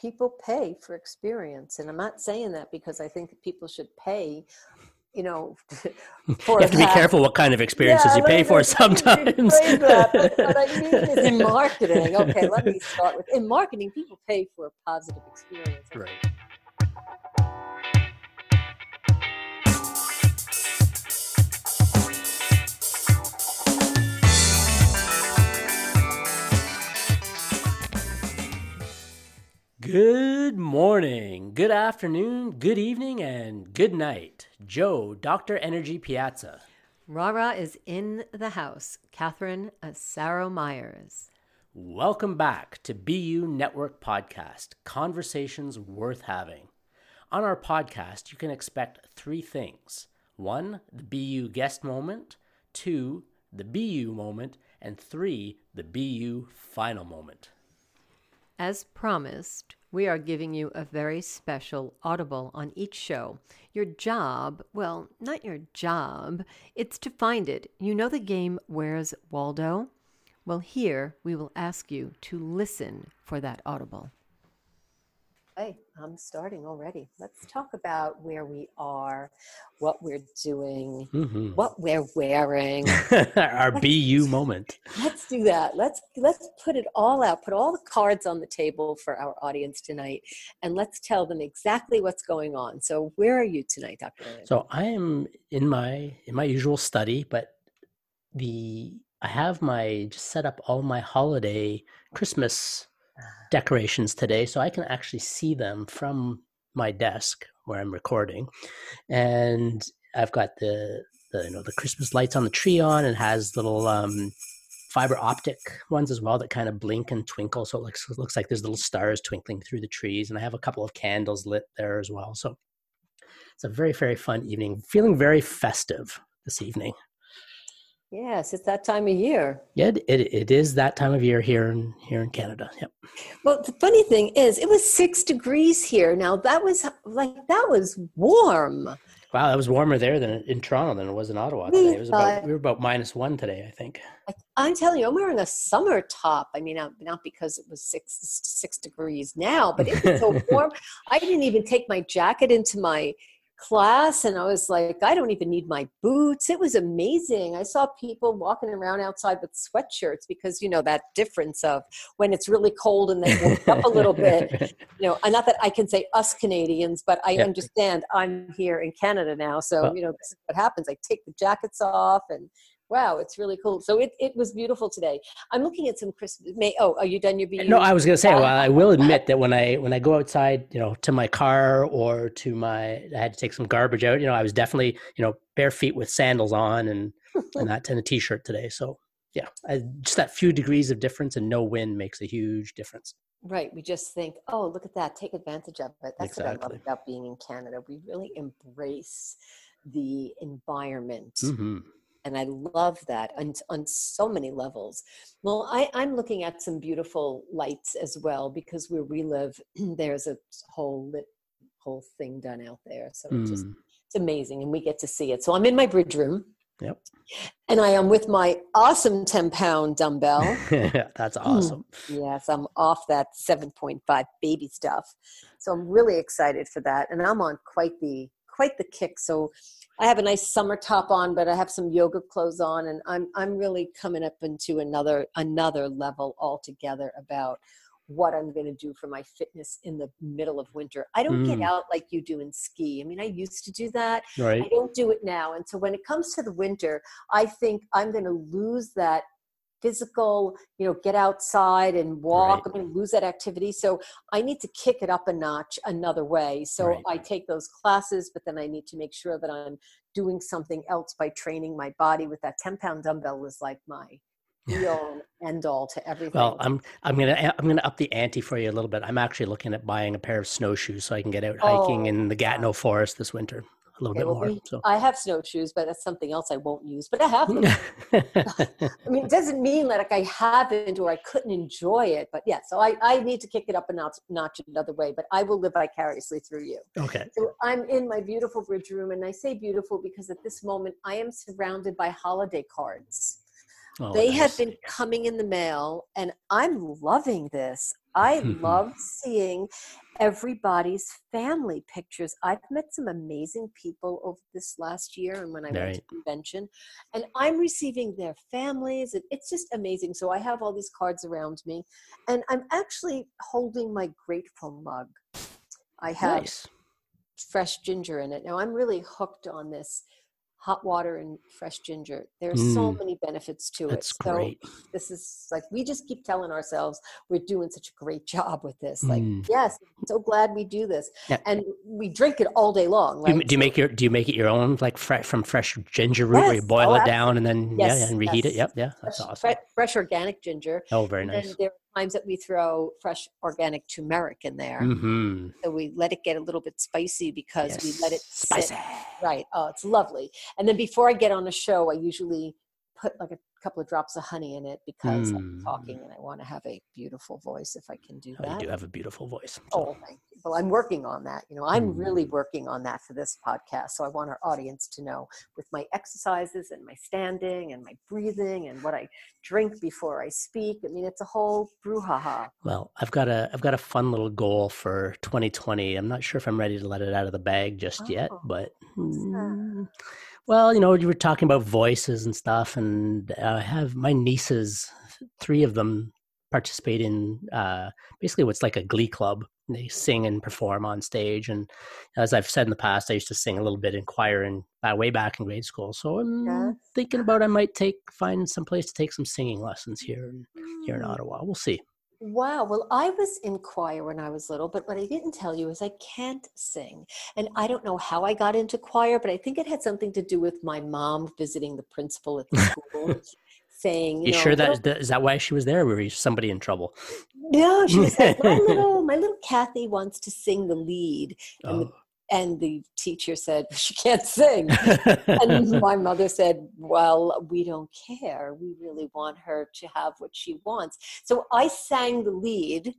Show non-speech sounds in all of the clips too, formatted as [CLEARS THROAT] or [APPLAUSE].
people pay for experience. And I'm not saying that because I think people should pay you know, [LAUGHS] [LAUGHS] you have to be careful what kind of experiences yeah, you pay for sometimes. That, but what I [LAUGHS] mean is in marketing. Okay, let me start with in marketing, people pay for a positive experience. Right. Good morning, good afternoon, good evening, and good night. Joe, Dr. Energy Piazza. Rara is in the house. Catherine uh, Asaro Myers. Welcome back to BU Network Podcast Conversations Worth Having. On our podcast, you can expect three things one, the BU guest moment, two, the BU moment, and three, the BU final moment. As promised, we are giving you a very special audible on each show. Your job, well, not your job, it's to find it. You know the game Where's Waldo? Well, here we will ask you to listen for that audible. Hey, I'm starting already. Let's talk about where we are, what we're doing, mm-hmm. what we're wearing. [LAUGHS] Our BU moment. Let's do that. Let's let's put it all out. Put all the cards on the table for our audience tonight, and let's tell them exactly what's going on. So, where are you tonight, Dr. So, I am in my in my usual study, but the I have my just set up all my holiday Christmas decorations today, so I can actually see them from my desk where I'm recording. And I've got the, the you know the Christmas lights on the tree on, and has little um, fiber optic ones as well that kind of blink and twinkle. So it looks it looks like there's little stars twinkling through the trees, and I have a couple of candles lit there as well. So it's a very very fun evening. Feeling very festive this evening. Yes, it's that time of year. Yeah, it, it is that time of year here in here in Canada. Yep. Well, the funny thing is, it was six degrees here. Now that was like that was warm. Wow, that was warmer there than in Toronto than it was in Ottawa today. It was about we were about minus one today, I think. I'm telling you, I'm wearing a summer top. I mean, not, not because it was six six degrees now, but it was so [LAUGHS] warm. I didn't even take my jacket into my class and I was like, I don't even need my boots. It was amazing. I saw people walking around outside with sweatshirts because you know that difference of when it's really cold and they warm up a little bit. [LAUGHS] You know, not that I can say us Canadians, but I yeah. understand I'm here in Canada now. So, well, you know, this is what happens. I take the jackets off and wow, it's really cool. So it, it was beautiful today. I'm looking at some Christmas. May oh, are you done your BU? No, I was going to say. Well, I will [LAUGHS] admit that when I when I go outside, you know, to my car or to my, I had to take some garbage out. You know, I was definitely you know bare feet with sandals on and and [LAUGHS] that and a t-shirt today. So yeah, I, just that few degrees of difference and no wind makes a huge difference. Right. We just think, oh, look at that. Take advantage of it. That's exactly. what I love about being in Canada. We really embrace the environment. Mm-hmm and I love that on, on so many levels. Well, I, I'm looking at some beautiful lights as well because where we live, [CLEARS THROAT] there's a whole lit whole thing done out there. So mm. it's just it's amazing, and we get to see it. So I'm in my bridge room. Yep. And I am with my awesome 10 pound dumbbell. [LAUGHS] That's awesome. yes, I'm off that 7.5 baby stuff. So I'm really excited for that. And I'm on quite the quite the kick. So I have a nice summer top on, but I have some yoga clothes on, and I'm I'm really coming up into another another level altogether about what I'm going to do for my fitness in the middle of winter. I don't mm. get out like you do in ski. I mean, I used to do that. Right. I don't do it now. And so when it comes to the winter, I think I'm going to lose that physical, you know, get outside and walk. Right. I'm going to lose that activity. So I need to kick it up a notch another way. So right. I take those classes, but then I need to make sure that I'm doing something else by training my body with that 10 pound dumbbell is like my end all to everything. Well, I'm I'm gonna I'm gonna up the ante for you a little bit. I'm actually looking at buying a pair of snowshoes so I can get out hiking oh, in the Gatineau Forest this winter a little bit more. We, so I have snowshoes, but that's something else I won't use. But I [LAUGHS] have them. [LAUGHS] I mean, it doesn't mean like I haven't or I couldn't enjoy it. But yeah, so I, I need to kick it up a notch, notch another way. But I will live vicariously through you. Okay. So I'm in my beautiful bridge room, and I say beautiful because at this moment I am surrounded by holiday cards. Oh, they nice. have been coming in the mail, and I'm loving this. I [LAUGHS] love seeing everybody's family pictures. I've met some amazing people over this last year and when I right. went to convention, and I'm receiving their families, and it's just amazing. So I have all these cards around me, and I'm actually holding my grateful mug. I have nice. fresh ginger in it. Now I'm really hooked on this hot water and fresh ginger. There are mm. so many benefits to it. So great. this is like we just keep telling ourselves we're doing such a great [LAUGHS] job with this. Like, mm. yes, I'm so glad we do this. Yeah. And we drink it all day long. Right? Do, you, do you make your do you make it your own like fresh from fresh ginger root yes. where you boil oh, it down and then yes. yeah, and reheat yes. it? Yep, yeah. That's fresh, awesome. Fresh organic ginger. Oh, very nice. There times that we throw fresh organic turmeric in there. Mm-hmm. So we let it get a little bit spicy because yes. we let it spicy. Sit. Right. Oh, it's lovely. And then before I get on a show, I usually put like a couple of drops of honey in it because mm. I'm talking and I want to have a beautiful voice if I can do that. Oh, you do have a beautiful voice. So. Oh, thank you. Well, I'm working on that. You know, I'm mm. really working on that for this podcast. So I want our audience to know with my exercises and my standing and my breathing and what I drink before I speak. I mean, it's a whole brouhaha. Well, I've got a I've got a fun little goal for 2020. I'm not sure if I'm ready to let it out of the bag just oh, yet, but. Mm, well, you know, you were talking about voices and stuff, and I have my nieces, three of them participate in uh, basically what's like a glee club. They sing and perform on stage, and as I've said in the past, I used to sing a little bit in choir and uh, way back in grade school. So I'm yes. thinking about I might take find some place to take some singing lessons here here in mm. Ottawa. We'll see. Wow. Well, I was in choir when I was little, but what I didn't tell you is I can't sing. And I don't know how I got into choir, but I think it had something to do with my mom visiting the principal at the school. [LAUGHS] saying, you, you know, sure that is that why she was there? Or was somebody in trouble? No, she was like, my [LAUGHS] little, my little Kathy wants to sing the lead, and oh. the and the teacher said [LAUGHS] she can't sing. And [LAUGHS] my mother said well we don't care. We really want her to have what she wants. So i sang the lead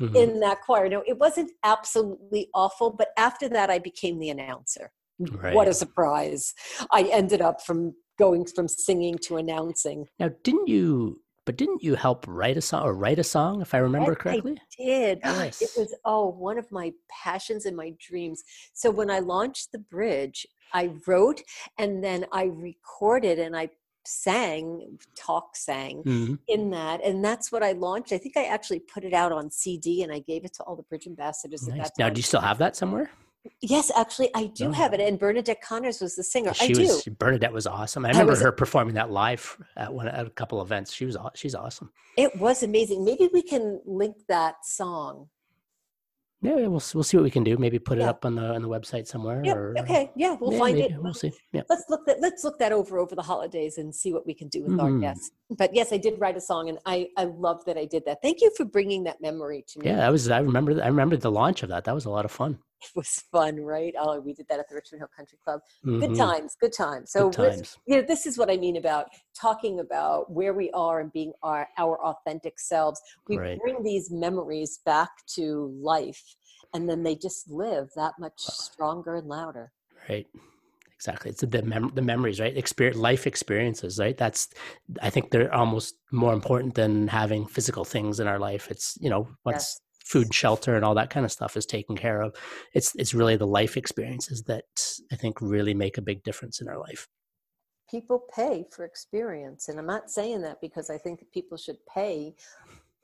mm-hmm. in that choir. No it wasn't absolutely awful but after that i became the announcer. Right. what a surprise. I ended up from going from singing to announcing. Now didn't you but didn't you help write a song or write a song, if I remember yes, correctly? I did. Nice. It was oh one of my passions and my dreams. So when I launched the bridge, I wrote and then I recorded and I sang talk sang mm-hmm. in that and that's what i launched i think i actually put it out on cd and i gave it to all the bridge ambassadors nice. now do you still have that somewhere Yes, actually, I do oh. have it. And Bernadette Connors was the singer. She I was, do. Bernadette was awesome. I remember I was, her performing that live at one at a couple events. She was she's awesome. It was amazing. Maybe we can link that song. Yeah, we'll we'll see what we can do. Maybe put it up on the on the website somewhere. Yeah. Or, okay. Yeah, we'll yeah, find maybe. it. We'll see. Yeah. Let's look that. Let's look that over over the holidays and see what we can do with mm-hmm. our guests. But yes, I did write a song, and I I love that I did that. Thank you for bringing that memory to me. Yeah, that was. I remember. I remember the launch of that. That was a lot of fun. It [LAUGHS] was fun, right? Oh, we did that at the Richmond Hill Country Club. Mm-hmm. Good times, good times. So, good times. you know, this is what I mean about talking about where we are and being our our authentic selves. We right. bring these memories back to life, and then they just live that much stronger and louder. Right. Exactly. It's the mem- the memories, right? Experience, life experiences, right? That's, I think they're almost more important than having physical things in our life. It's, you know, once food shelter and all that kind of stuff is taken care of. It's it's really the life experiences that i think really make a big difference in our life. People pay for experience and i'm not saying that because i think people should pay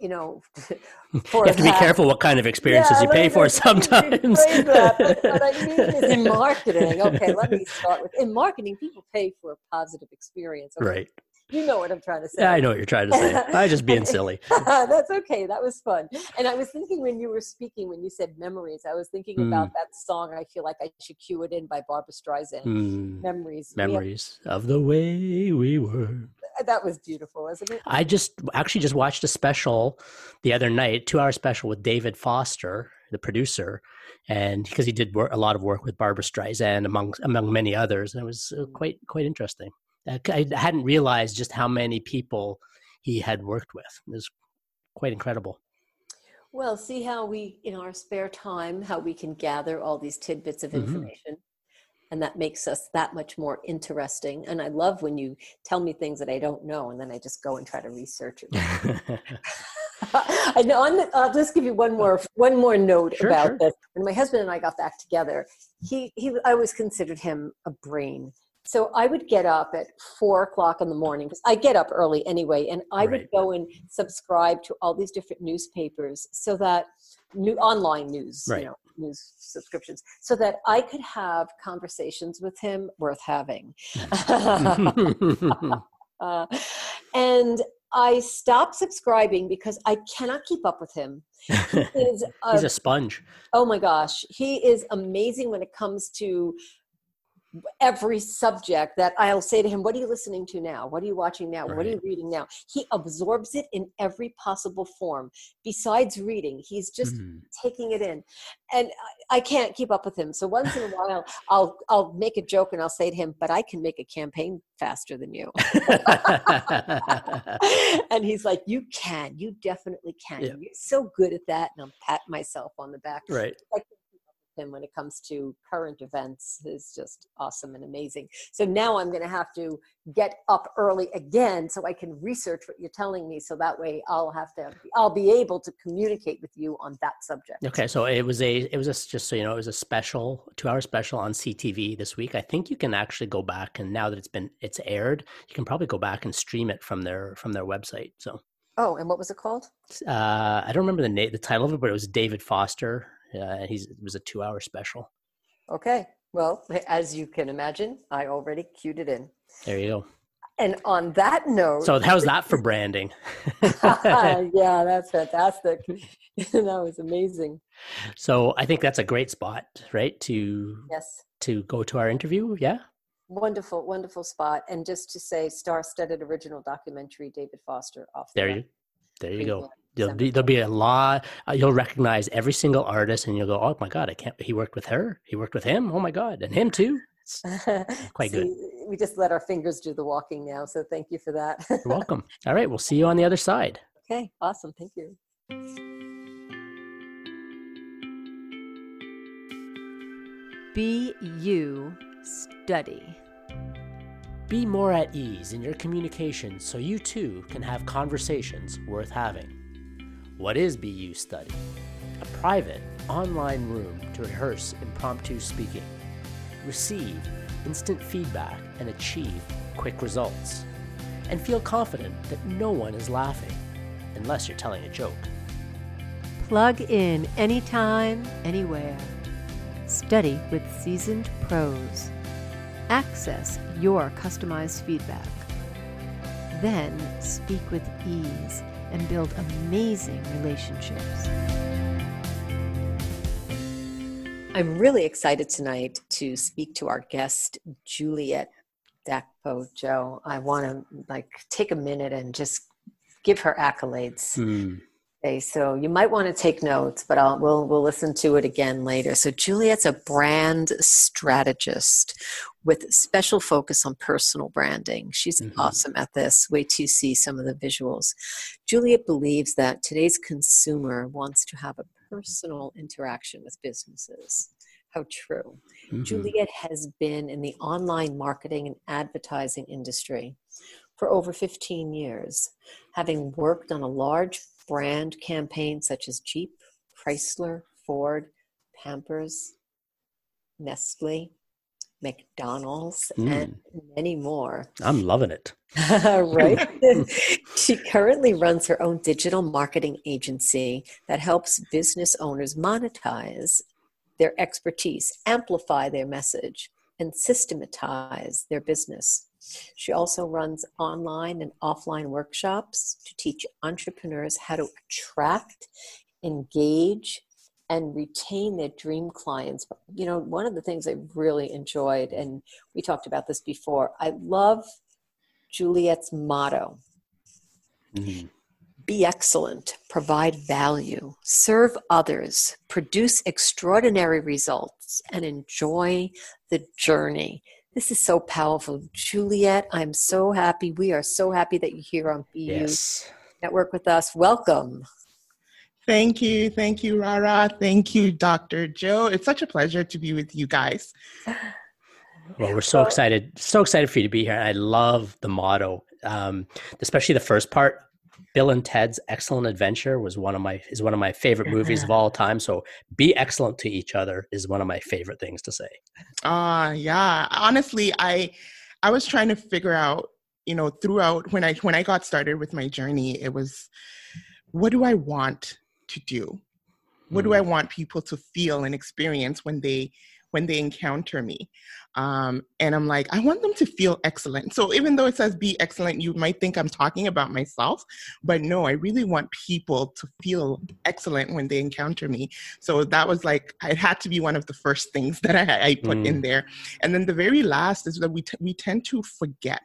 you know [LAUGHS] you have to be careful what kind of experiences yeah, you pay for [LAUGHS] sometimes. that, [LAUGHS] what i mean is in marketing. Okay let me start with in marketing people pay for a positive experience. Okay? right you know what I'm trying to say. Yeah, I know what you're trying to say. [LAUGHS] I'm just being silly. [LAUGHS] That's okay. That was fun. And I was thinking when you were speaking, when you said memories, I was thinking mm. about that song. I feel like I should cue it in by Barbra Streisand. Mm. Memories. Memories have, of the way we were. That was beautiful, wasn't it? I just actually just watched a special the other night, two hour special with David Foster, the producer, and because he did work, a lot of work with Barbra Streisand among among many others, and it was uh, quite quite interesting. I hadn't realized just how many people he had worked with. It was quite incredible. Well, see how we, in our spare time, how we can gather all these tidbits of mm-hmm. information. Mm-hmm. and that makes us that much more interesting and i love when you tell me things that i don't know and then i just go and try to research it [LAUGHS] I know. The, I'll just give you one more one more note sure, about sure. this. When my husband and I got back together, he he I always considered him a brain. So I would get up at four o'clock in the morning because I get up early anyway, and I right. would go and subscribe to all these different newspapers so that new online news, right. you know, news subscriptions, so that I could have conversations with him worth having. [LAUGHS] [LAUGHS] uh, and I stopped subscribing because I cannot keep up with him. He is [LAUGHS] a, He's a sponge. Oh my gosh, he is amazing when it comes to every subject that I'll say to him, What are you listening to now? What are you watching now? Right. What are you reading now? He absorbs it in every possible form. Besides reading, he's just mm. taking it in. And I can't keep up with him. So once in a while, I'll, I'll make a joke and I'll say to him, But I can make a campaign faster than you. [LAUGHS] and he's like, You can. You definitely can. Yeah. You're so good at that. And I'm pat myself on the back. Right. Like, him when it comes to current events is just awesome and amazing. So now I'm going to have to get up early again so I can research what you're telling me. So that way I'll have to, I'll be able to communicate with you on that subject. Okay. So it was a, it was a, just so you know, it was a special two hour special on CTV this week. I think you can actually go back and now that it's been, it's aired, you can probably go back and stream it from their, from their website. So. Oh, and what was it called? Uh, I don't remember the name, the title of it, but it was David Foster uh, he's it was a two hour special. Okay. Well, as you can imagine, I already queued it in. There you go. And on that note, so how's that for [LAUGHS] branding? [LAUGHS] [LAUGHS] yeah, that's fantastic. that was amazing. So I think that's a great spot, right? To yes, to go to our interview. Yeah. Wonderful, wonderful spot. And just to say, star-studded original documentary, David Foster. Off there you, there you go. There'll be, there'll be a lot. Uh, you'll recognize every single artist, and you'll go, "Oh my god, I can't." He worked with her. He worked with him. Oh my god, and him too. It's [LAUGHS] quite See, good. We just let our fingers do the walking now. So thank you for that. You're welcome. [LAUGHS] All right, we'll see you on the other side. Okay, awesome. Thank you. Be you study. Be more at ease in your communication so you too can have conversations worth having. What is BU Study? A private, online room to rehearse impromptu speaking, receive instant feedback, and achieve quick results. And feel confident that no one is laughing, unless you're telling a joke. Plug in anytime, anywhere. Study with seasoned pros. Access your customized feedback. Then speak with ease and build amazing relationships. I'm really excited tonight to speak to our guest, Juliet Dakpo. Joe, I want to like take a minute and just give her accolades. Mm. Okay, so you might want to take notes, but I'll, we'll we'll listen to it again later. So Juliet's a brand strategist with special focus on personal branding. She's mm-hmm. awesome at this. Wait to see some of the visuals. Juliet believes that today's consumer wants to have a personal interaction with businesses. How true. Mm-hmm. Juliet has been in the online marketing and advertising industry for over 15 years, having worked on a large brand campaigns such as Jeep, Chrysler, Ford, Pampers, Nestle, McDonald's, mm. and many more. I'm loving it. [LAUGHS] right? [LAUGHS] she currently runs her own digital marketing agency that helps business owners monetize their expertise, amplify their message, and systematize their business. She also runs online and offline workshops to teach entrepreneurs how to attract, engage, and retain their dream clients. You know, one of the things I really enjoyed, and we talked about this before, I love Juliet's motto mm-hmm. be excellent, provide value, serve others, produce extraordinary results, and enjoy the journey. This is so powerful. Juliet, I'm so happy. We are so happy that you're here on BU yes. Network with us. Welcome. Thank you. Thank you, Rara. Thank you, Dr. Joe. It's such a pleasure to be with you guys. Well, we're so excited, so excited for you to be here. I love the motto, um, especially the first part. Bill and Ted's Excellent Adventure was one of my is one of my favorite movies of [LAUGHS] all time. So, be excellent to each other is one of my favorite things to say. Ah, uh, yeah. Honestly, I I was trying to figure out, you know, throughout when I when I got started with my journey, it was what do I want to do? What do I mm. want people to feel and experience when they when they encounter me. Um, and I'm like, I want them to feel excellent. So even though it says be excellent, you might think I'm talking about myself, but no, I really want people to feel excellent when they encounter me. So that was like, it had to be one of the first things that I, I put mm. in there. And then the very last is that we, t- we tend to forget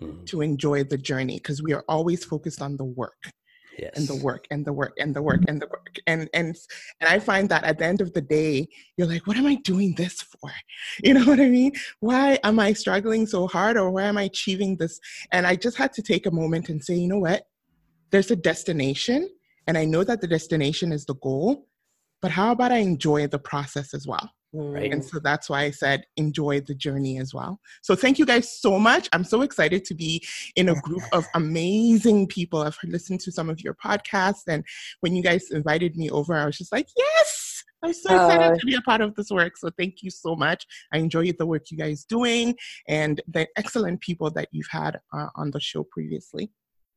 mm. to enjoy the journey because we are always focused on the work yes. and the work and the work and the work and the work and and and i find that at the end of the day you're like what am i doing this for? [LAUGHS] You know what i mean? Why am i struggling so hard or why am i achieving this? And i just had to take a moment and say you know what? There's a destination and i know that the destination is the goal but how about i enjoy the process as well Right. And so that's why I said enjoy the journey as well. So thank you guys so much. I'm so excited to be in a group of amazing people. I've listened to some of your podcasts, and when you guys invited me over, I was just like, yes, I'm so excited uh, to be a part of this work. So thank you so much. I enjoy the work you guys doing and the excellent people that you've had uh, on the show previously.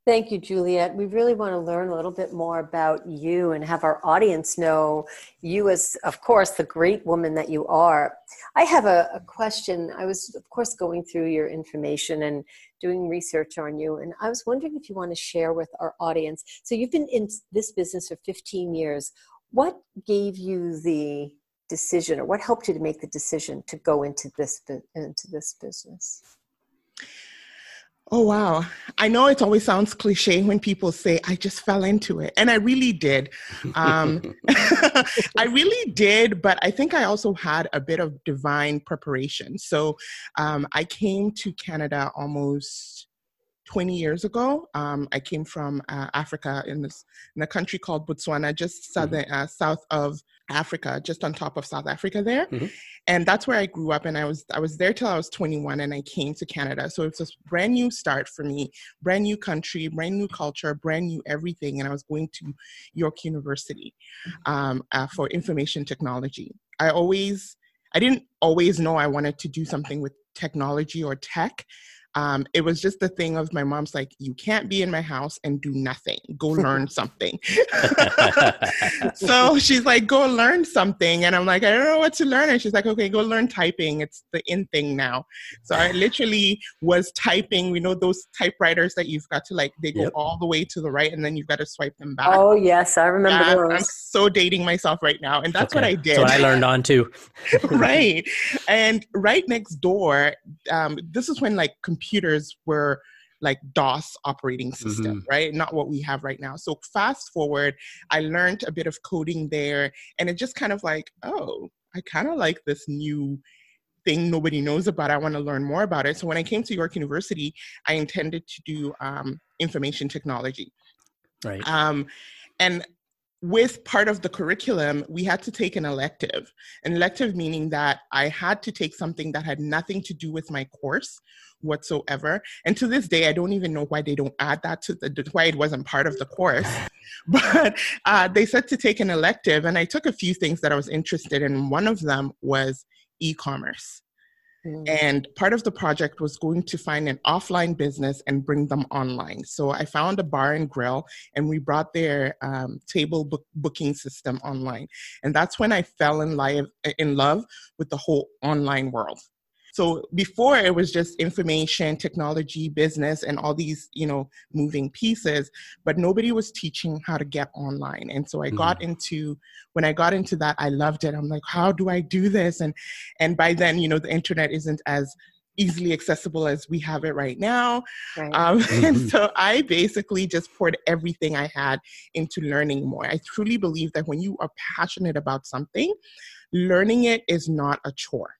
Thank you, Juliet. We really want to learn a little bit more about you and have our audience know you as, of course, the great woman that you are. I have a, a, question. I was, of course, going through your information and doing research on you, and I was wondering if you want to share with our audience. So, you've been in this business for 15 years. What gave you the decision, or what helped you to make the decision to go into this into this business? Oh, wow. I know it always sounds cliche when people say, I just fell into it. And I really did. Um, [LAUGHS] I really did, but I think I also had a bit of divine preparation. So um, I came to Canada almost 20 years ago. Um, I came from uh, Africa in, this, in a country called Botswana, just mm-hmm. southern, uh, south of Africa, just on top of South Africa there. Mm-hmm. And that's where I grew up and I was I was there till I was 21 and I came to Canada. So it's a brand new start for me, brand new country, brand new culture, brand new everything. And I was going to York University um, uh, for information technology. I always I didn't always know I wanted to do something with technology or tech um, it was just the thing of my mom's like, you can't be in my house and do nothing. Go learn [LAUGHS] something. [LAUGHS] so she's like, go learn something. And I'm like, I don't know what to learn. And she's like, okay, go learn typing. It's the in thing now. So I [LAUGHS] literally was typing. We know those typewriters that you've got to like, they go yep. all the way to the right and then you've got to swipe them back. Oh, yes. I remember yeah, those. I'm so dating myself right now. And that's okay. what I did. So I learned on too. right. And right next door, um, this is when like computer computers were like DOS operating system, mm-hmm. right? Not what we have right now. So fast forward, I learned a bit of coding there, and it just kind of like, oh, I kind of like this new thing nobody knows about. I want to learn more about it. So when I came to York University, I intended to do um, information technology. Right. Um, and with part of the curriculum, we had to take an elective. An elective meaning that I had to take something that had nothing to do with my course whatsoever. And to this day, I don't even know why they don't add that to the why it wasn't part of the course. [LAUGHS] But uh, they said to take an elective, and I took a few things that I was interested in. One of them was e-commerce. Mm. And part of the project was going to find an offline business and bring them online. So I found a bar and grill, and we brought their um, table book booking system online. And that's when I fell in, live, in love with the whole online world. So before it was just information, technology, business, and all these, you know, moving pieces, but nobody was teaching how to get online. And so I mm-hmm. got into when I got into that, I loved it. I'm like, how do I do this? And and by then, you know, the internet isn't as easily accessible as we have it right now. Right. Um, [LAUGHS] mm-hmm. And so I basically just poured everything I had into learning more. I truly believe that when you are passionate about something, learning it is not a chore.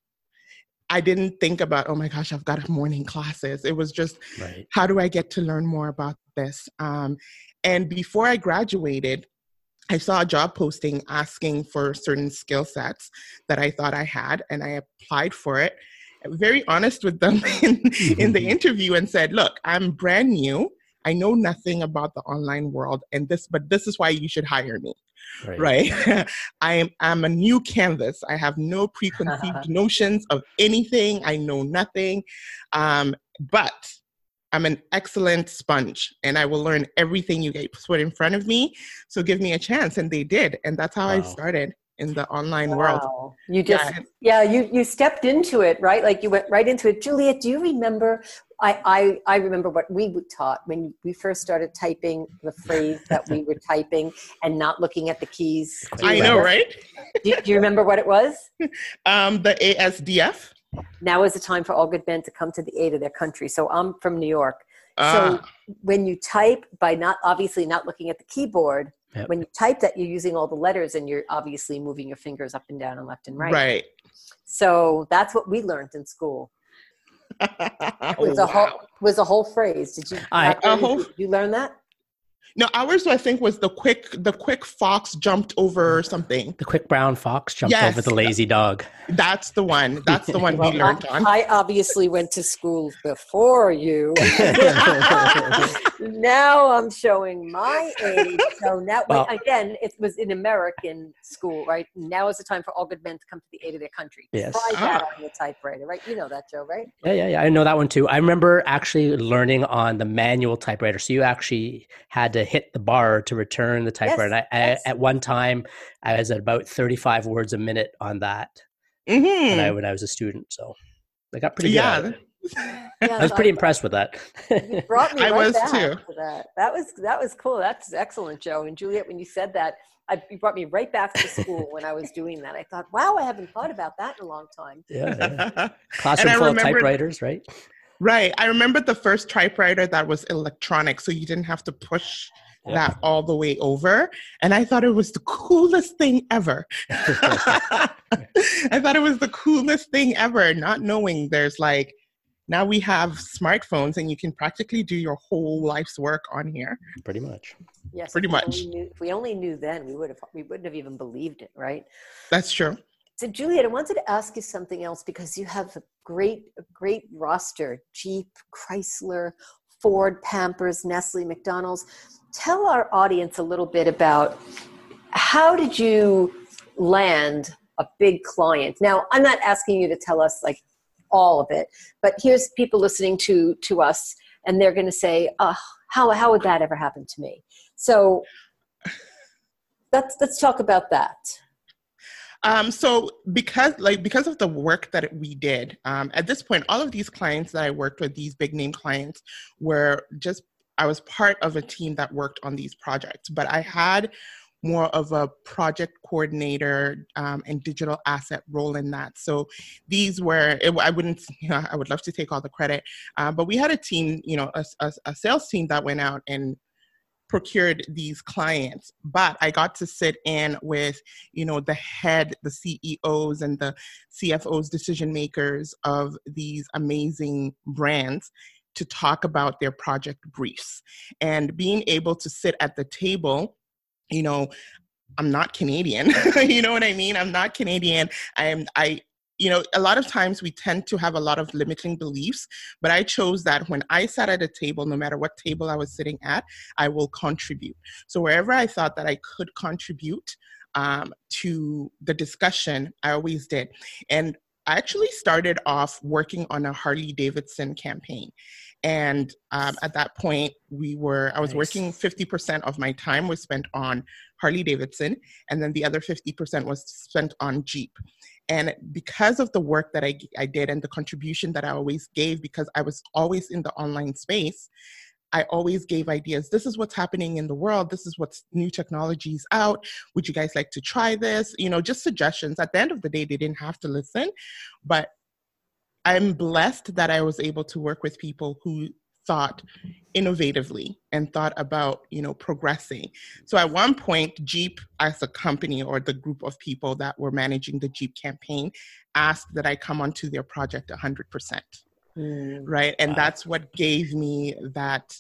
I didn't think about, oh my gosh, I've got morning classes. It was just, right. how do I get to learn more about this? Um, and before I graduated, I saw a job posting asking for certain skill sets that I thought I had, and I applied for it. very honest with them [LAUGHS] in, in the [LAUGHS] interview and said, look, I'm brand new. I know nothing about the online world and this, but this is why you should hire me. Right. right? [LAUGHS] I am I'm a new canvas. I have no preconceived [LAUGHS] notions of anything. I know nothing. Um, but I'm an excellent sponge and I will learn everything you get put in front of me. So give me a chance. And they did. And that's how wow. I started in the online wow. world. You just yeah. yeah, you you stepped into it, right? Like you went right into it. Juliet, do you remember I, I, I remember what we were taught when we first started typing the phrase that we were typing and not looking at the keys. I know, right? do, do, you remember what it was? [LAUGHS] Um, the ASDF. Now is the time for all good men to come to the aid of their country. So I'm from New York. So ah. when you type by not obviously not looking at the keyboard, yep. when you type that you're using all the letters and you're obviously moving your fingers up and down and left and right. Right. So that's what we learned in school. [LAUGHS] was a oh, wow. whole was a whole phrase. Did you? I, whole, did you learn that? No, ours I think was the quick the quick fox jumped over something. The quick brown fox jumped yes. over the lazy dog. That's the one. That's the one well, we learned I, on. I obviously went to school before you. [LAUGHS] now I'm showing my age. So now well, again, it was in American school, right? Now is the time for all good men to come to the aid of their country. Yes. Try ah. that on the typewriter, right? You know that, Joe, right? Yeah, yeah, yeah. I know that one too. I remember actually learning on the manual typewriter. So you actually had to hit the bar to return the typewriter. Yes, I, yes. I, at one time, I was at about 35 words a minute on that mm-hmm. when, I, when I was a student. So I got pretty yeah. good [LAUGHS] yeah, I was pretty impressed with that. brought me I right was too. that. That was that was cool. That's excellent, Joe and Juliet. When you said that, I, you brought me right back to school when I was doing that. I thought, wow, I haven't thought about that in a long time. Yeah, yeah. [LAUGHS] classroom full of typewriters, right? Right. I remember the first typewriter that was electronic, so you didn't have to push yeah. that all the way over. And I thought it was the coolest thing ever. [LAUGHS] I thought it was the coolest thing ever, not knowing there's like, now we have smartphones and you can practically do your whole life's work on here. Pretty much. Yes. Pretty much. Knew, if we only knew then, we would have we wouldn't have even believed it, right? That's true. So, Juliet, I wanted to ask you something else because you have a great, a great roster: Jeep, Chrysler, Ford, Pampers, Nestle, McDonald's. Tell our audience a little bit about how did you land a big client? Now, I'm not asking you to tell us like all of it, but here's people listening to to us, and they're going to say, "Oh, how how would that ever happen to me?" So, let's let's talk about that. Um, so because like because of the work that we did um, at this point, all of these clients that I worked with, these big name clients, were just I was part of a team that worked on these projects. But I had more of a project coordinator um, and digital asset role in that. So these were, it, I wouldn't, [LAUGHS] you know, I would love to take all the credit, uh, but we had a team, you know, a, a, a, sales team that went out and procured these clients but i got to sit in with you know the head the ceos and the cfos decision makers of these amazing brands to talk about their project briefs. And being able to sit at the table you know i'm not canadian [LAUGHS] you know what i mean? I'm not canadian. I am i you know, a lot of times we tend to have a lot of limiting beliefs, but I chose that when I sat at a table, no matter what table I was sitting at, I will contribute. So wherever I thought that I could contribute um, to the discussion, I always did. And I actually started off working on a Harley Davidson campaign. And um, at that point, we were, I was nice. working 50% of my time was spent on Harley Davidson, and then the other 50% was spent on Jeep. And because of the work that I, I did and the contribution that I always gave, because I was always in the online space, I always gave ideas. This is what's happening in the world. This is what's new technologies out. Would you guys like to try this? You know, just suggestions. At the end of the day, they didn't have to listen, but I'm blessed that I was able to work with people who thought innovatively and thought about you know progressing so at one point jeep as a company or the group of people that were managing the jeep campaign asked that i come onto their project 100% mm, right and wow. that's what gave me that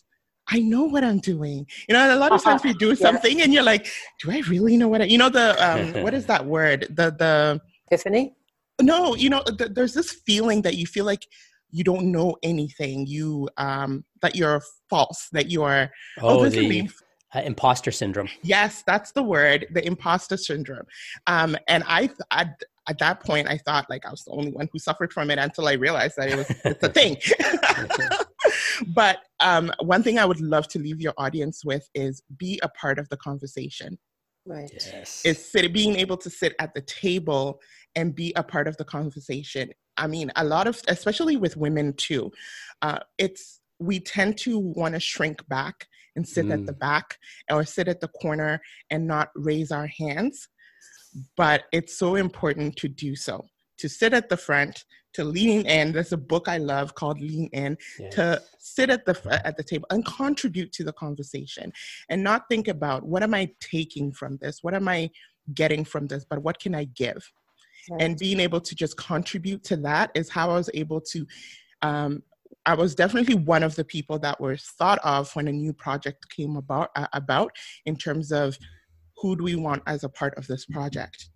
I know what I'm doing. You know, a lot of times we [LAUGHS] do something and you're like, do I really know what I, you know, the, um, [LAUGHS] what is that word? The, the, epiphany? no you know th- there's this feeling that you feel like you don't know anything you um that you're false that you are oh, oh the uh, imposter syndrome. Yes that's the word the imposter syndrome. Um and i at, at that point i thought like i was the only one who suffered from it until i realized that it was it's a thing. [LAUGHS] [LAUGHS] But um one thing i would love to leave your audience with is be a part of the conversation. Right. Yes. is sit, being able to sit at the table and be a part of the conversation. I mean, a lot of, especially with women too, uh, it's we tend to want to shrink back and sit mm. at the mm. back or sit at the corner and not raise our hands. But it's so important to do so, to sit at the front, to lean in. There's a book I love called Lean In, yes. to sit at the at the table and contribute to the conversation, and not think about what am I taking from this, what am I getting from this, but what can I give right. and being able to just contribute to that is how I was able to. Um, I was definitely one of the people that were thought of when a new project came about. Uh, about in terms of who do we want as a part of this project.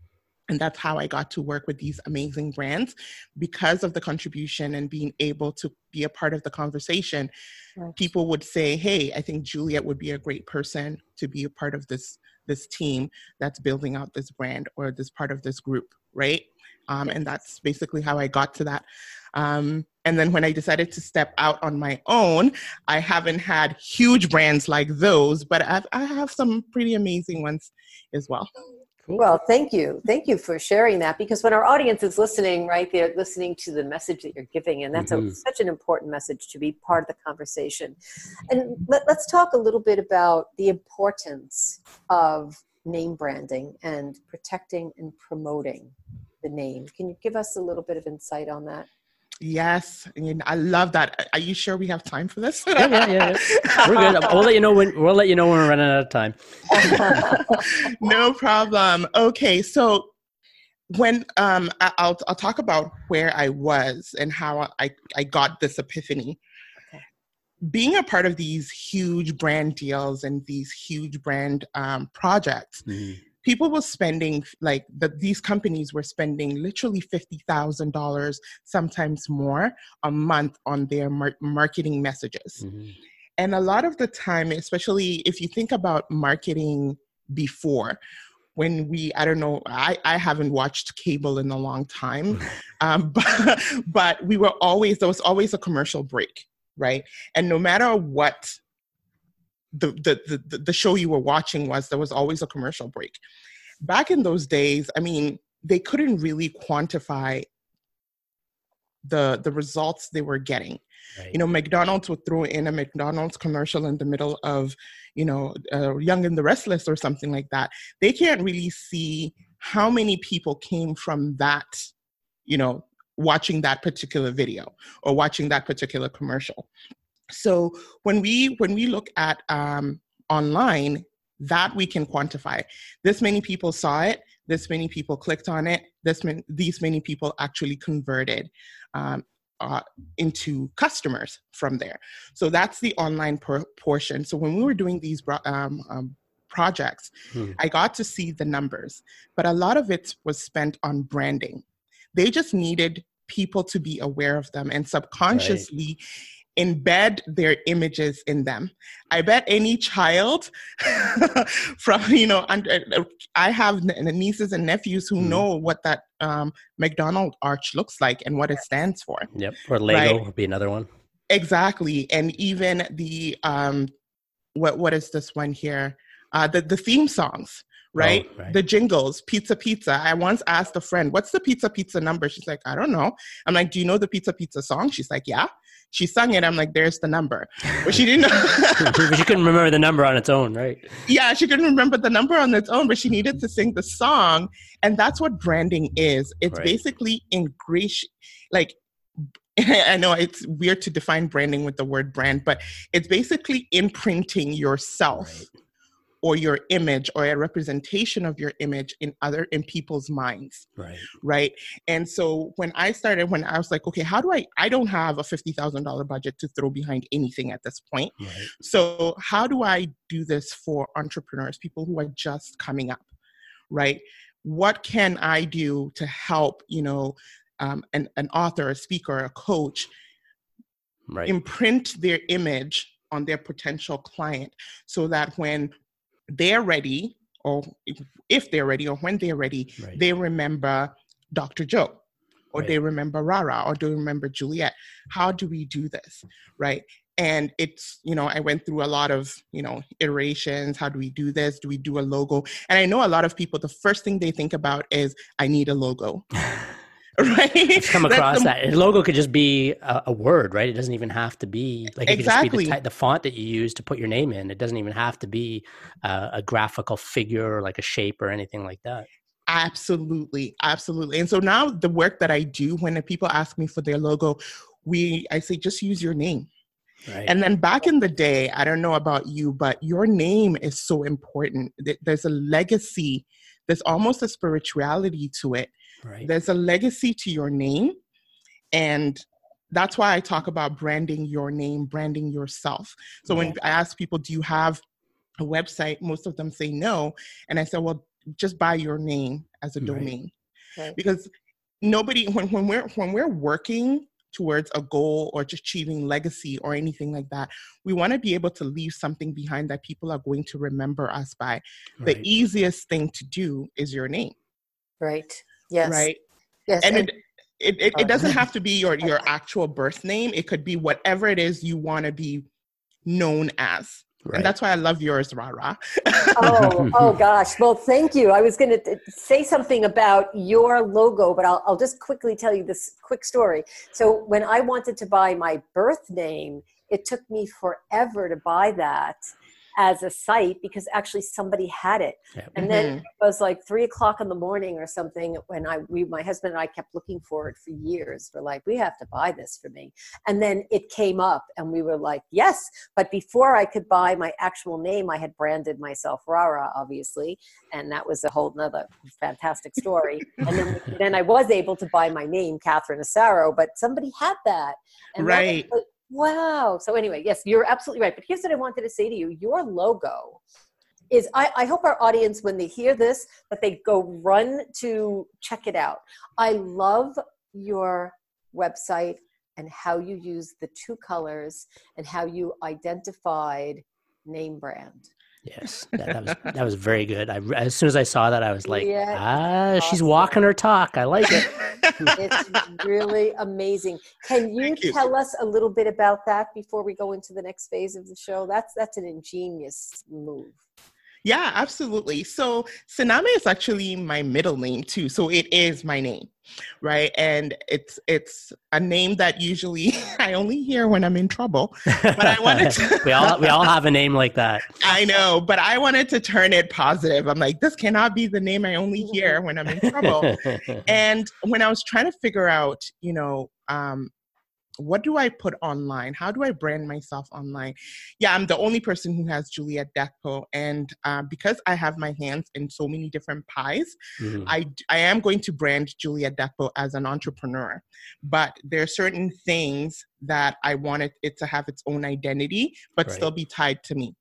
And that's how I got to work with these amazing brands because of the contribution and being able to be a part of the conversation. Right. People would say, Hey, I think Juliet would be a great person to be a part of this this team that's building out this brand or this part of this group right? Um, and that's basically how I got to that. Um, and then when I decided to step out on my own, I haven't had huge brands like those, but I've, I have some pretty amazing ones as well. Cool. Well, thank you. Thank you for sharing that because when our audience is listening, right, they're listening to the message that you're giving, and that's mm-hmm. a, such an important message to be part of the conversation. And let, let's talk a little bit about the importance of name branding and protecting and promoting the name. Can you give us a little bit of insight on that? Yes, and I love that. Are you sure we have time for this? yeah, yeah, yeah, yeah. We're good. [LAUGHS] We'll let you know when we'll let you know when we're running out of time. [LAUGHS] no problem. Okay, so when um, I'll I'll talk about where I was and how I I got this epiphany being a part of these huge brand deals and these huge brand um, projects, mm-hmm. people were spending like the, these companies were spending literally fifty thousand dollars, sometimes more, a month on their mar- marketing messages. Mm-hmm. And a lot of the time, especially if you think about marketing before, when we i don't know i, I haven't watched cable in a long time [LAUGHS] um, [LAUGHS] but, but we were always there was always a commercial break right? And no matter what the, the, the, the show you were watching was, there was always a commercial break. Back in those days, I mean, they couldn't really quantify the the results they were getting. Right. You know, McDonald's would throw in a McDonald's commercial in the middle of, you know, uh, Young and the Restless or something like that. They can't really see how many people came from that, you know, watching that particular video or watching that particular commercial. So when we when we look at um, online, that we can quantify. This many people saw it. This many people clicked on it. This many, these many people actually converted um, uh, into customers from there. So that's the online per- portion. So when we were doing these um, um, projects, hmm. I got to see the numbers, but a lot of it was spent on branding. They just needed people to be aware of them and subconsciously right. embed their images in them. I bet any child [LAUGHS] from, you know, I have nieces and nephews who mm. know what that um, McDonald arch looks like and what it stands for. Yep. Or Lego right? would be another one. Exactly. And even the, um, what, what is this one here? Uh, the, the theme songs Oh, right? Oh, right? The jingles, pizza, pizza. I once asked a friend, what's the pizza, pizza number? She's like, I don't know. I'm like, do you know the pizza, pizza song? She's like, yeah. She sung it. I'm like, there's the number. But she didn't [LAUGHS] know. [LAUGHS] but she couldn't remember the number on its own, right? Yeah, she couldn't remember the number on its own, but she needed to sing the song. And that's what branding is. It's right. basically ingratio- like [LAUGHS] I know it's weird to define branding with the word brand, but it's basically imprinting yourself right or your image or a representation of your image in other in people's minds right right and so when i started when i was like okay how do i i don't have a $50000 budget to throw behind anything at this point right. so how do i do this for entrepreneurs people who are just coming up right what can I do to help, you know, um, an, an author, a speaker, a coach Right. imprint their image on their potential client so that when they're ready, or if, they're ready, or when they're ready, Right. they remember Dr. Joe, or Right. they remember Rara, or they remember Juliet. How do we do this? Right. And it's, you know, I went through a lot of, you know, iterations. How do we do this? Do we do a logo? And I know a lot of people, the first thing they think about is, I need a logo. [LAUGHS] [LAUGHS] right? I've come across the- that. A logo could just be a, a word, right? It doesn't even have to be like it could just be Exactly. the, the font that you use to put your name in. It doesn't even have to be uh, a graphical figure or like a shape or anything like that. Absolutely, absolutely. And so now the work that I do when the people ask me for their logo, we I say just use your name. Right. And then back in the day, I don't know about you, but your name is so important. There's a legacy. There's almost a spirituality to it. Right. There's a legacy to your name, and that's why I talk about branding your name, branding yourself. So when I ask people, "Do you have a website?" Most of them say no, and I said, "Well, just buy your name as a Right. domain." Right. because nobody when, when we're when we're working towards a goal or just achieving legacy or anything like that we want to be able to leave something behind that people are going to remember us by the easiest thing to do is your name Right. Yes. right Yes. and and- it it, it, it oh, doesn't have to be your your actual birth name it could be whatever it is you want to be known as right. and that's why i love yours rara oh, oh [LAUGHS] gosh. Well, thank you. I was going to say something about your logo, but I'll, I'll just quickly tell you this quick story. So, when I wanted to buy my birth name, it took me forever to buy that as a site because actually somebody had it. Yeah. And then mm-hmm. it was like three o'clock in the morning or something when I we my husband and I kept looking for it for years. We're like, we have to buy this for me. And then it came up and we were like, yes. But before I could buy my actual name, I had branded myself Rara, obviously. And that was a whole nother fantastic story. and then, [LAUGHS] then I was able to buy my name, Catherine Asaro, but somebody had that. And that was Right. like, wow. So anyway, yes, you're absolutely right. But here's what I wanted to say to you. Your logo is I, I hope our audience when they hear this that they go run to check it out i love your website and how you use the two colors and how you identified name brand Yes, that, that was that was very good. I as soon as I saw that, I was like, Yeah, ah, she's walking her talk. I like it. it's really amazing can you, you. tell us a little bit about that before we go into the next phase of the show that's that's an ingenious move Yeah, absolutely. So Sename is actually my middle name too. So it is my name, right? And it's it's a name that usually [LAUGHS] I only hear when I'm in trouble. But I wanted [LAUGHS] to- we all we all [LAUGHS] have a name like that. I know, but I wanted to turn it positive. I'm like, this cannot be the name I only hear when I'm in trouble. and when I was trying to figure out, you know, um, what do I put online? How do I brand myself online? Yeah, I'm the only person who has Juliet Deco, and uh, because I have my hands in so many different pies, Mhm. I I am going to brand Juliet Deco as an entrepreneur. But there are certain things that I wanted it to have its own identity, but Right. still be tied to me.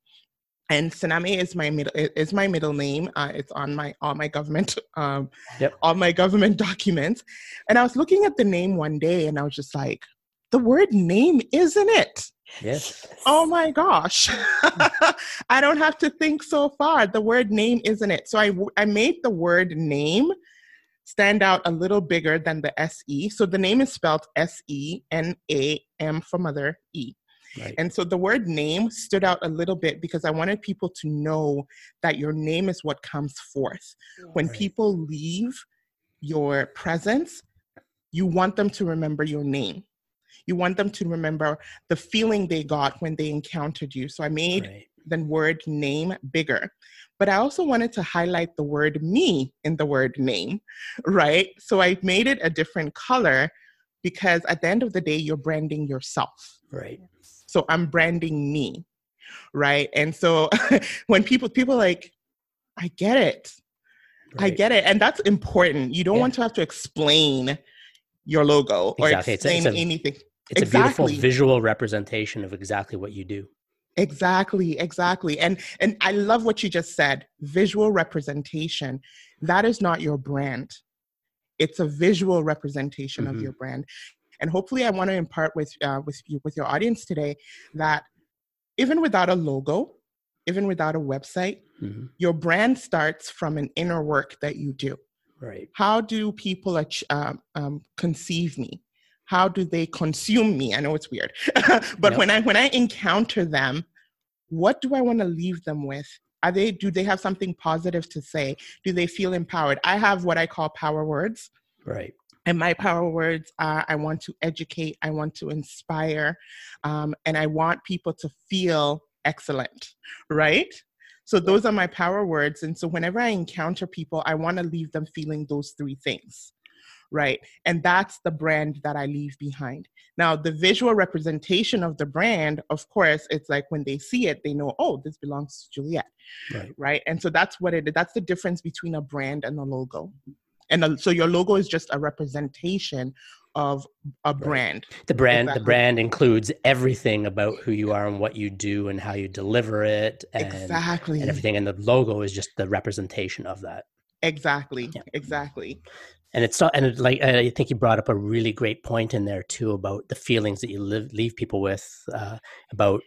And Sename is my middle is my middle name. Uh, it's on my all my government [LAUGHS] um, Yep. all my government [LAUGHS] documents. And I was looking at the name one day, and I was just like, the word name isn't it? Yes. Oh my gosh. [LAUGHS] I don't have to think so far. The word name isn't it? So I, I made the word name stand out a little bigger than the SE. So the name is spelled S E N A M for mother E. Right. And so the word name stood out a little bit because I wanted people to know that your name is what comes forth. When Right. people leave your presence, you want them to remember your name. You want them to remember the feeling they got when they encountered you. So I made Right. the word name bigger. But I also wanted to highlight the word me in the word name, [LAUGHS] right? So I made it a different color because at the end of the day, you're branding yourself. Right. So I'm branding me, right? And so [LAUGHS] when people people are like, I get it. I get it. And that's important. You don't Yeah. want to have to explain your logo or Exactly. A- explain it's a- anything. It's a beautiful visual representation of exactly what you do. Exactly, exactly. And and I love what you just said. Visual representation. That is not your brand. It's a visual representation mm-hmm. of your brand. And hopefully I want to impart with uh, with you with your audience today that even without a logo, even without a website, mm-hmm. your brand starts from an inner work that you do. Right. How do people uh, um, conceive me? How do they consume me? I know it's weird, [LAUGHS] but yep. when I when I encounter them, what do I want to leave them with? Are they do they have something positive to say? Do they feel empowered? I have what I call power words. Right. And my power words are I want to educate, I want to inspire, um, and I want people to feel excellent, right? So those are my power words. And so whenever I encounter people, I want to leave them feeling those three things, right? And that's the brand that I leave behind. Now, the visual representation of the brand, of course, it's like when they see it, they know, oh, this belongs to Juliet, right? right? And so that's what it. That's the difference between a brand and a logo. And a, so your logo is just a representation of a brand. The brand exactly. the brand includes everything about who you are and what you do and how you deliver it and, exactly. and everything and the logo is just the representation of that. Exactly. Yeah. Exactly. And it's not, and it, like I think you brought up a really great point in there too about the feelings that you live, leave people with uh, about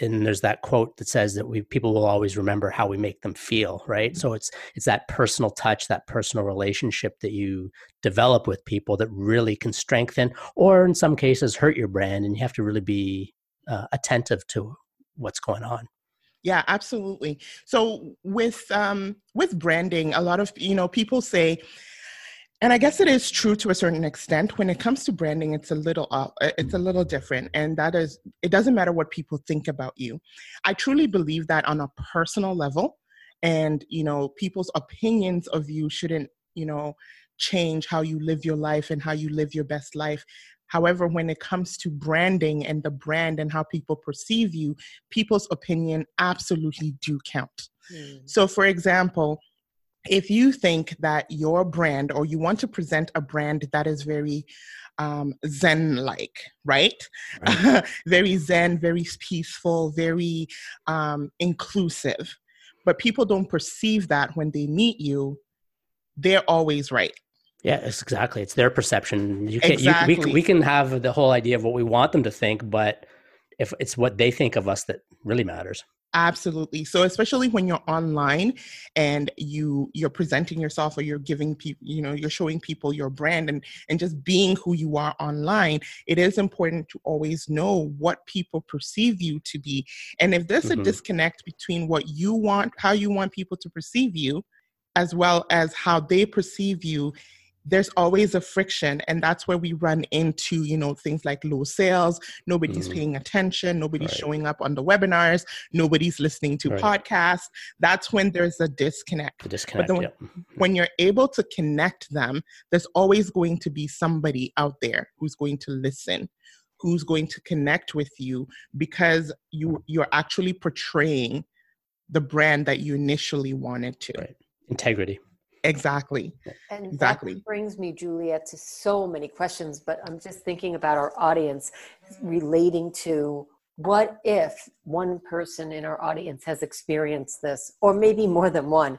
and there's that quote that says that we people will always remember how we make them feel right? So it's it's that personal touch that personal relationship that you develop with people that really can strengthen or in some cases hurt your brand and you have to really be uh, attentive to what's going on. Yeah absolutely. So with um with branding a lot of you know people say and i guess it is true to a certain extent. When it comes to branding it's a little uh, it's a little different and that is it doesn't matter what people think about you. I truly believe that on a personal level and you know people's opinions of you shouldn't you know change how you live your life and how you live your best life. However when it comes to branding and the brand and how people perceive you people's opinion absolutely do count. Mm. so for example if you think that your brand or you want to present a brand that is very um, zen like right, right. [LAUGHS] very zen very peaceful very um, inclusive. But people don't perceive that when they meet you they're always right. Yeah it's exactly it's their perception. You can exactly. you, we, we can have the whole idea of what we want them to think but if it's what they think of us that really matters absolutely so especially when you're online and you you're presenting yourself or you're giving people you know you're showing people your brand and and just being who you are online it is important to always know what people perceive you to be and if there's mm-hmm. a disconnect between what you want how you want people to perceive you as well as how they perceive you there's always a friction and that's where we run into you know things like low sales nobody's mm. paying attention nobody's right. showing up on the webinars nobody's listening to right. podcasts that's when there's a disconnect, the disconnect but then yep. when you're able to connect them there's always going to be somebody out there who's going to listen who's going to connect with you because you you're actually portraying the brand that you initially wanted to right. integrity Exactly. And exactly. that brings me, Juliet, to so many questions, but I'm just thinking about our audience relating to what if one person in our audience has experienced this, or maybe more than one.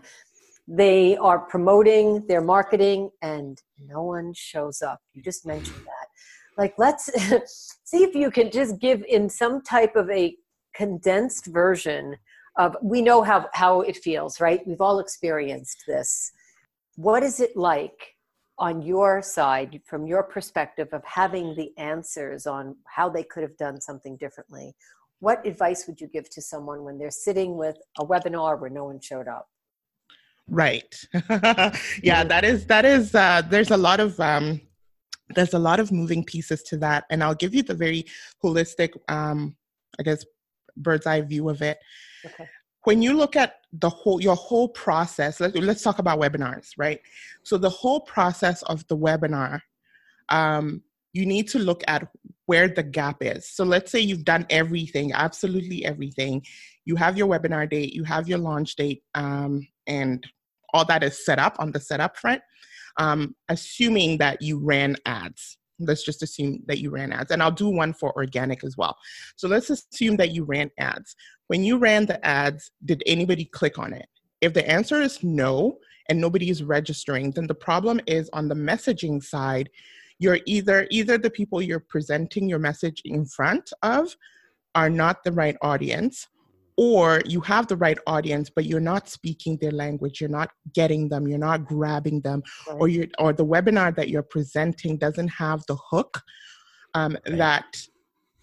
They are promoting their marketing and no one shows up. You just mentioned that. Like, let's [LAUGHS] see if you can just give in some type of a condensed version of we know how how it feels right we've all experienced this what is it like on your side from your perspective of having the answers on how they could have done something differently? What advice would you give to someone when they're sitting with a webinar where no one showed up? Right. [LAUGHS] Yeah that is that is uh, there's a lot of um, there's a lot of moving pieces to that. And i'll give you the very holistic um, i guess bird's eye view of it. Okay. When you look at the whole your whole process let, us talk about webinars right? So the whole process of the webinar um, you need to look at where the gap is. So let's say you've done everything absolutely everything. You have your webinar date you have your launch date um, and all that is set up on the setup front um, assuming that you ran ads let's just assume that you ran ads and i'll do one for organic as well. So let's assume that you ran ads. When you ran the ads did anybody click on it? If the answer is no and nobody is registering then the problem is on the messaging side you're either either the people you're presenting your message in front of are not the right audience or you have the right audience but you're not speaking their language you're not getting them you're not grabbing them right. or you or the webinar that you're presenting doesn't have the hook um, right. that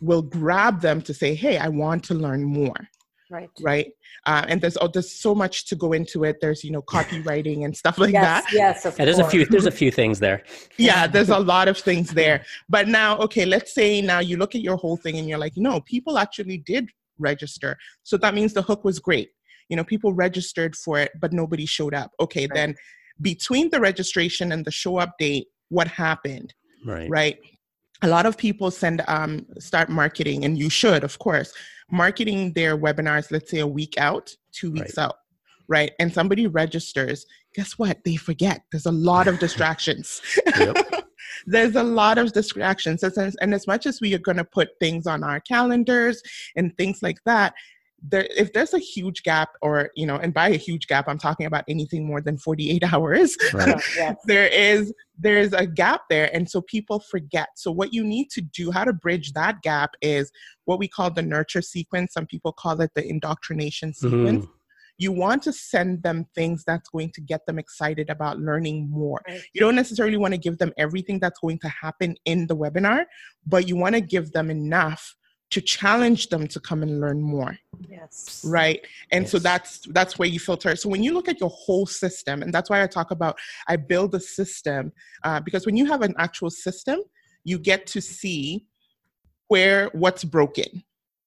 will grab them to say hey i want to learn more. Right. Right? Uh, and there's oh, there's so much to go into it. There's you know copywriting and stuff like yes, that. yes yeah, there's a few there's a few things there. Yeah there's a lot of things there. But now okay let's say now you look at your whole thing and you're like no people actually did register. So that means the hook was great. You know, people registered for it, but nobody showed up. Okay, right. then between the registration and the show up date, what happened? Right. Right. A lot of people send um start marketing, and you should, of course, marketing their webinars, let's say a week out, two weeks right. out. Right. And somebody registers. Guess what? They forget. There's a lot of distractions. [LAUGHS] there's a lot of distractions. And as much as we are going to put things on our calendars and things like that, there, if there's a huge gap or you know and by a huge gap i'm talking about anything more than 48 [LAUGHS] hours right. yes. [LAUGHS] there is there's a gap there and so people forget so what you need to do how to bridge that gap is what we call the nurture sequence some people call it the indoctrination sequence mm you want to send them things that's going to get them excited about learning more. Right. You don't necessarily want to give them everything that's going to happen in the webinar, but you want to give them enough to challenge them to come and learn more yes right and yes. so that's that's where you filter so when you look at your whole system and that's why i talk about i build a system uh, because when you have an actual system you get to see where what's broken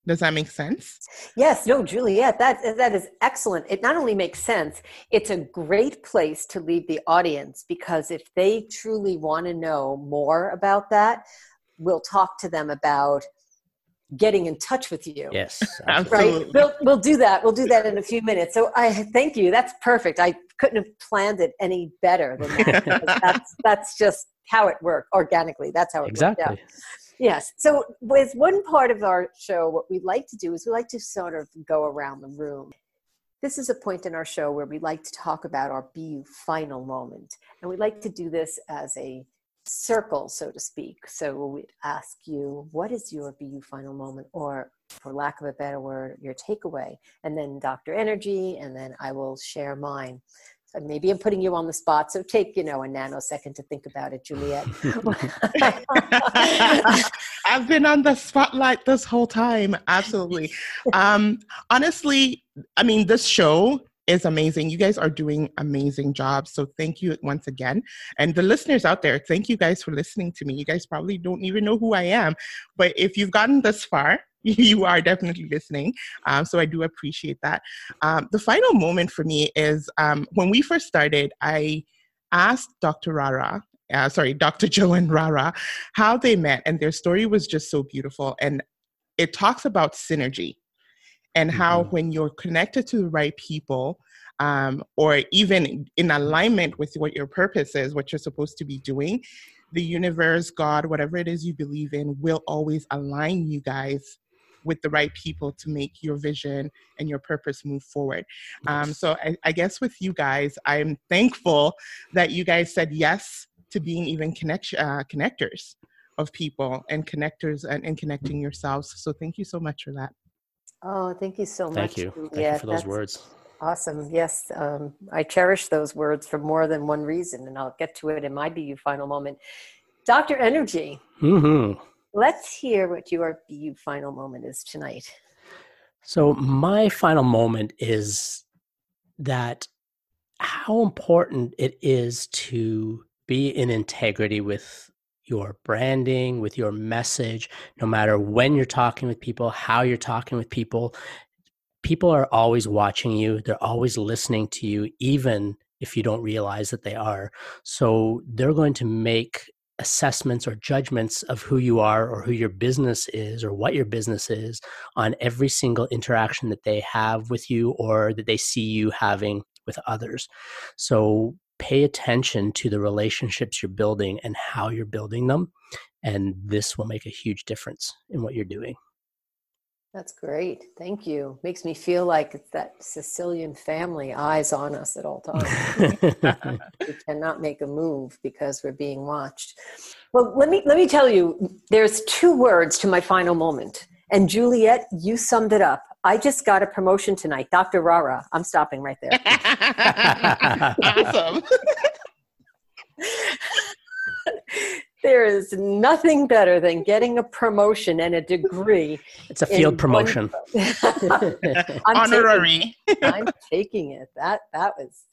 does that make sense? Yes, no, Juliet, that that is excellent. It not only makes sense, it's a great place to leave the audience because if they truly want to know more about that, we'll talk to them about getting in touch with you. Yes, [LAUGHS] absolutely. right. We'll we'll do that. We'll do that in a few minutes. So I thank you. That's perfect. I couldn't have planned it any better than that. [LAUGHS] that's that's just how it worked organically. That's how it exactly. worked out. Yes. So, with one part of our show, what we like to do is we like to sort of go around the room. This is a point in our show where we like to talk about our BU final moment. And we like to do this as a circle, so to speak. So, we'd ask you, what is your BU final moment? Or, for lack of a better word, your takeaway? And then Dr. Energy, and then I will share mine maybe I'm putting you on the spot, so take you know a nanosecond to think about it, Juliet. [LAUGHS] I've been on the spotlight this whole time. Absolutely. Um, honestly, I mean, this show is amazing. You guys are doing amazing jobs. So thank you once again. And the listeners out there, thank you guys for listening to me. You guys probably don't even know who I am, but if you've gotten this far, [LAUGHS] you are definitely listening. Um, so I do appreciate that. Um, the final moment for me is um, when we first started, I asked Dr. Rara, uh, sorry, Dr. Joe and Rara, how they met, and their story was just so beautiful. And it talks about synergy and how mm-hmm. when you're connected to the right people, um, or even in alignment with what your purpose is, what you're supposed to be doing, the universe, God, whatever it is you believe in, will always align you guys with the right people to make your vision and your purpose move forward. Um, so I, I guess with you guys, I'm thankful that you guys said yes to being even connect, uh, connectors of people and connectors and, and connecting yourselves. So thank you so much for that. Oh, thank you so much. Thank you. Thank yeah, you for those words. Awesome. Yes, um, I cherish those words for more than one reason, and I'll get to it in my BU final moment. Dr. Energy. Mm-hmm. Let's hear what your BU final moment is tonight. So, my final moment is that how important it is to be in integrity with your branding, with your message, no matter when you're talking with people, how you're talking with people. People are always watching you, they're always listening to you, even if you don't realize that they are. So, they're going to make assessments or judgments of who you are or who your business is or what your business is on every single interaction that they have with you or that they see you having with others. So pay attention to the relationships you're building and how you're building them. And this will make a huge difference in what you're doing. That's great. Thank you. Makes me feel like it's that Sicilian family eyes on us at all times. [LAUGHS] we cannot make a move because we're being watched. Well, let me let me tell you, there's two words to my final moment. And Juliet, you summed it up. I just got a promotion tonight. Dr. Rara. I'm stopping right there. [LAUGHS] awesome. [LAUGHS] there is nothing better than getting a promotion and a degree. It's a field promotion. [LAUGHS] Honorary. Taking, I'm taking it. That that was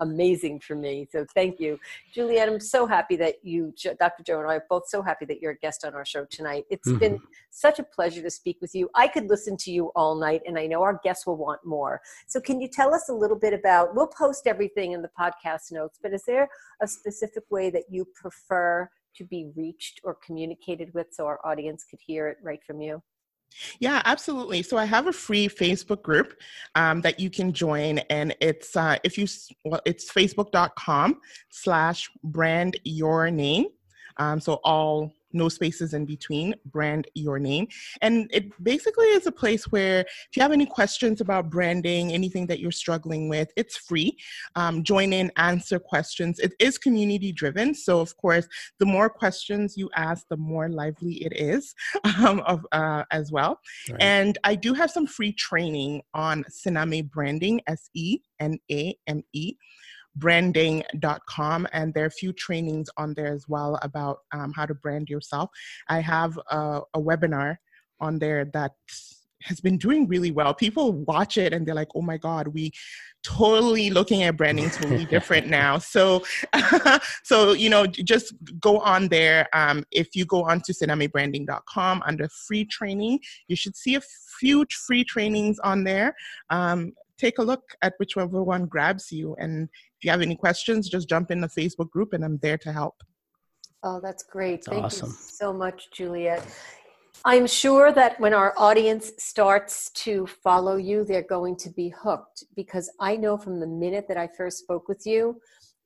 amazing for me. So thank you, Juliet. I'm so happy that you, Dr. Joe, and I are both so happy that you're a guest on our show tonight. It's mm-hmm. been such a pleasure to speak with you. I could listen to you all night, and I know our guests will want more. So can you tell us a little bit about? We'll post everything in the podcast notes, but is there a specific way that you prefer? to be reached or communicated with so our audience could hear it right from you? Yeah, absolutely. So I have a free Facebook group um, that you can join, and it's uh, if you well, it's facebook.com slash brand your name. Um, so all no spaces in between, brand your name. And it basically is a place where if you have any questions about branding, anything that you're struggling with, it's free. Um, join in, answer questions. It is community driven. So, of course, the more questions you ask, the more lively it is [LAUGHS] um, of, uh, as well. Right. And I do have some free training on Sename branding, S E N A M E branding.com and there are a few trainings on there as well about um, how to brand yourself. I have a, a webinar on there that has been doing really well. People watch it and they're like oh my god we totally looking at branding totally [LAUGHS] different now. So [LAUGHS] so you know just go on there. Um, if you go on to senamebranding.com under free training you should see a few free trainings on there. Um, take a look at whichever one grabs you. And if you have any questions, just jump in the Facebook group and I'm there to help. Oh, that's great. Thank awesome. you so much, Juliet. I'm sure that when our audience starts to follow you, they're going to be hooked because I know from the minute that I first spoke with you,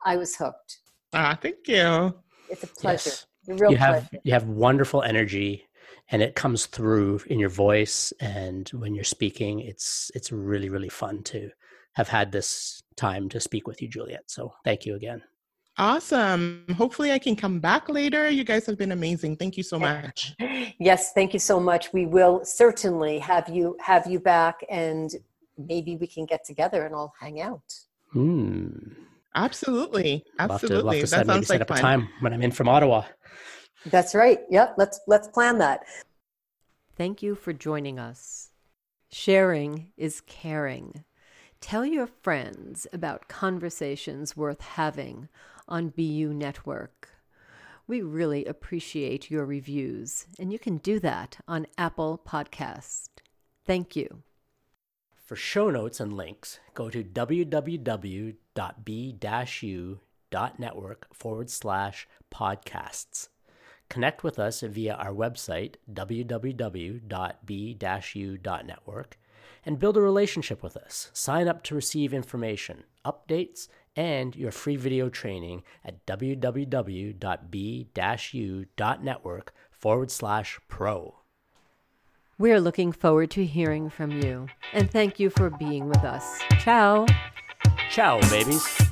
I was hooked. Ah, thank you. It's a pleasure. Yes. you have pleasure. you have wonderful energy and it comes through in your voice and when you're speaking it's it's really really fun to have had this time to speak with you juliet so thank you again awesome hopefully i can come back later you guys have been amazing thank you so much [GASPS] yes thank you so much we will certainly have you have you back and maybe we can get together and all hang out hmm. absolutely absolutely love to, love to set, maybe set like up fun. a time when i'm in from ottawa that's right. Yep. Let's let's plan that. Thank you for joining us. Sharing is caring. Tell your friends about conversations worth having on BU Network. We really appreciate your reviews, and you can do that on Apple Podcast. Thank you. For show notes and links, go to www.b-u.network forward slash podcasts. Connect with us via our website, www.b-u.network, and build a relationship with us. Sign up to receive information, updates, and your free video training at www.b-u.network forward slash pro. We're looking forward to hearing from you, and thank you for being with us. Ciao. Ciao, babies.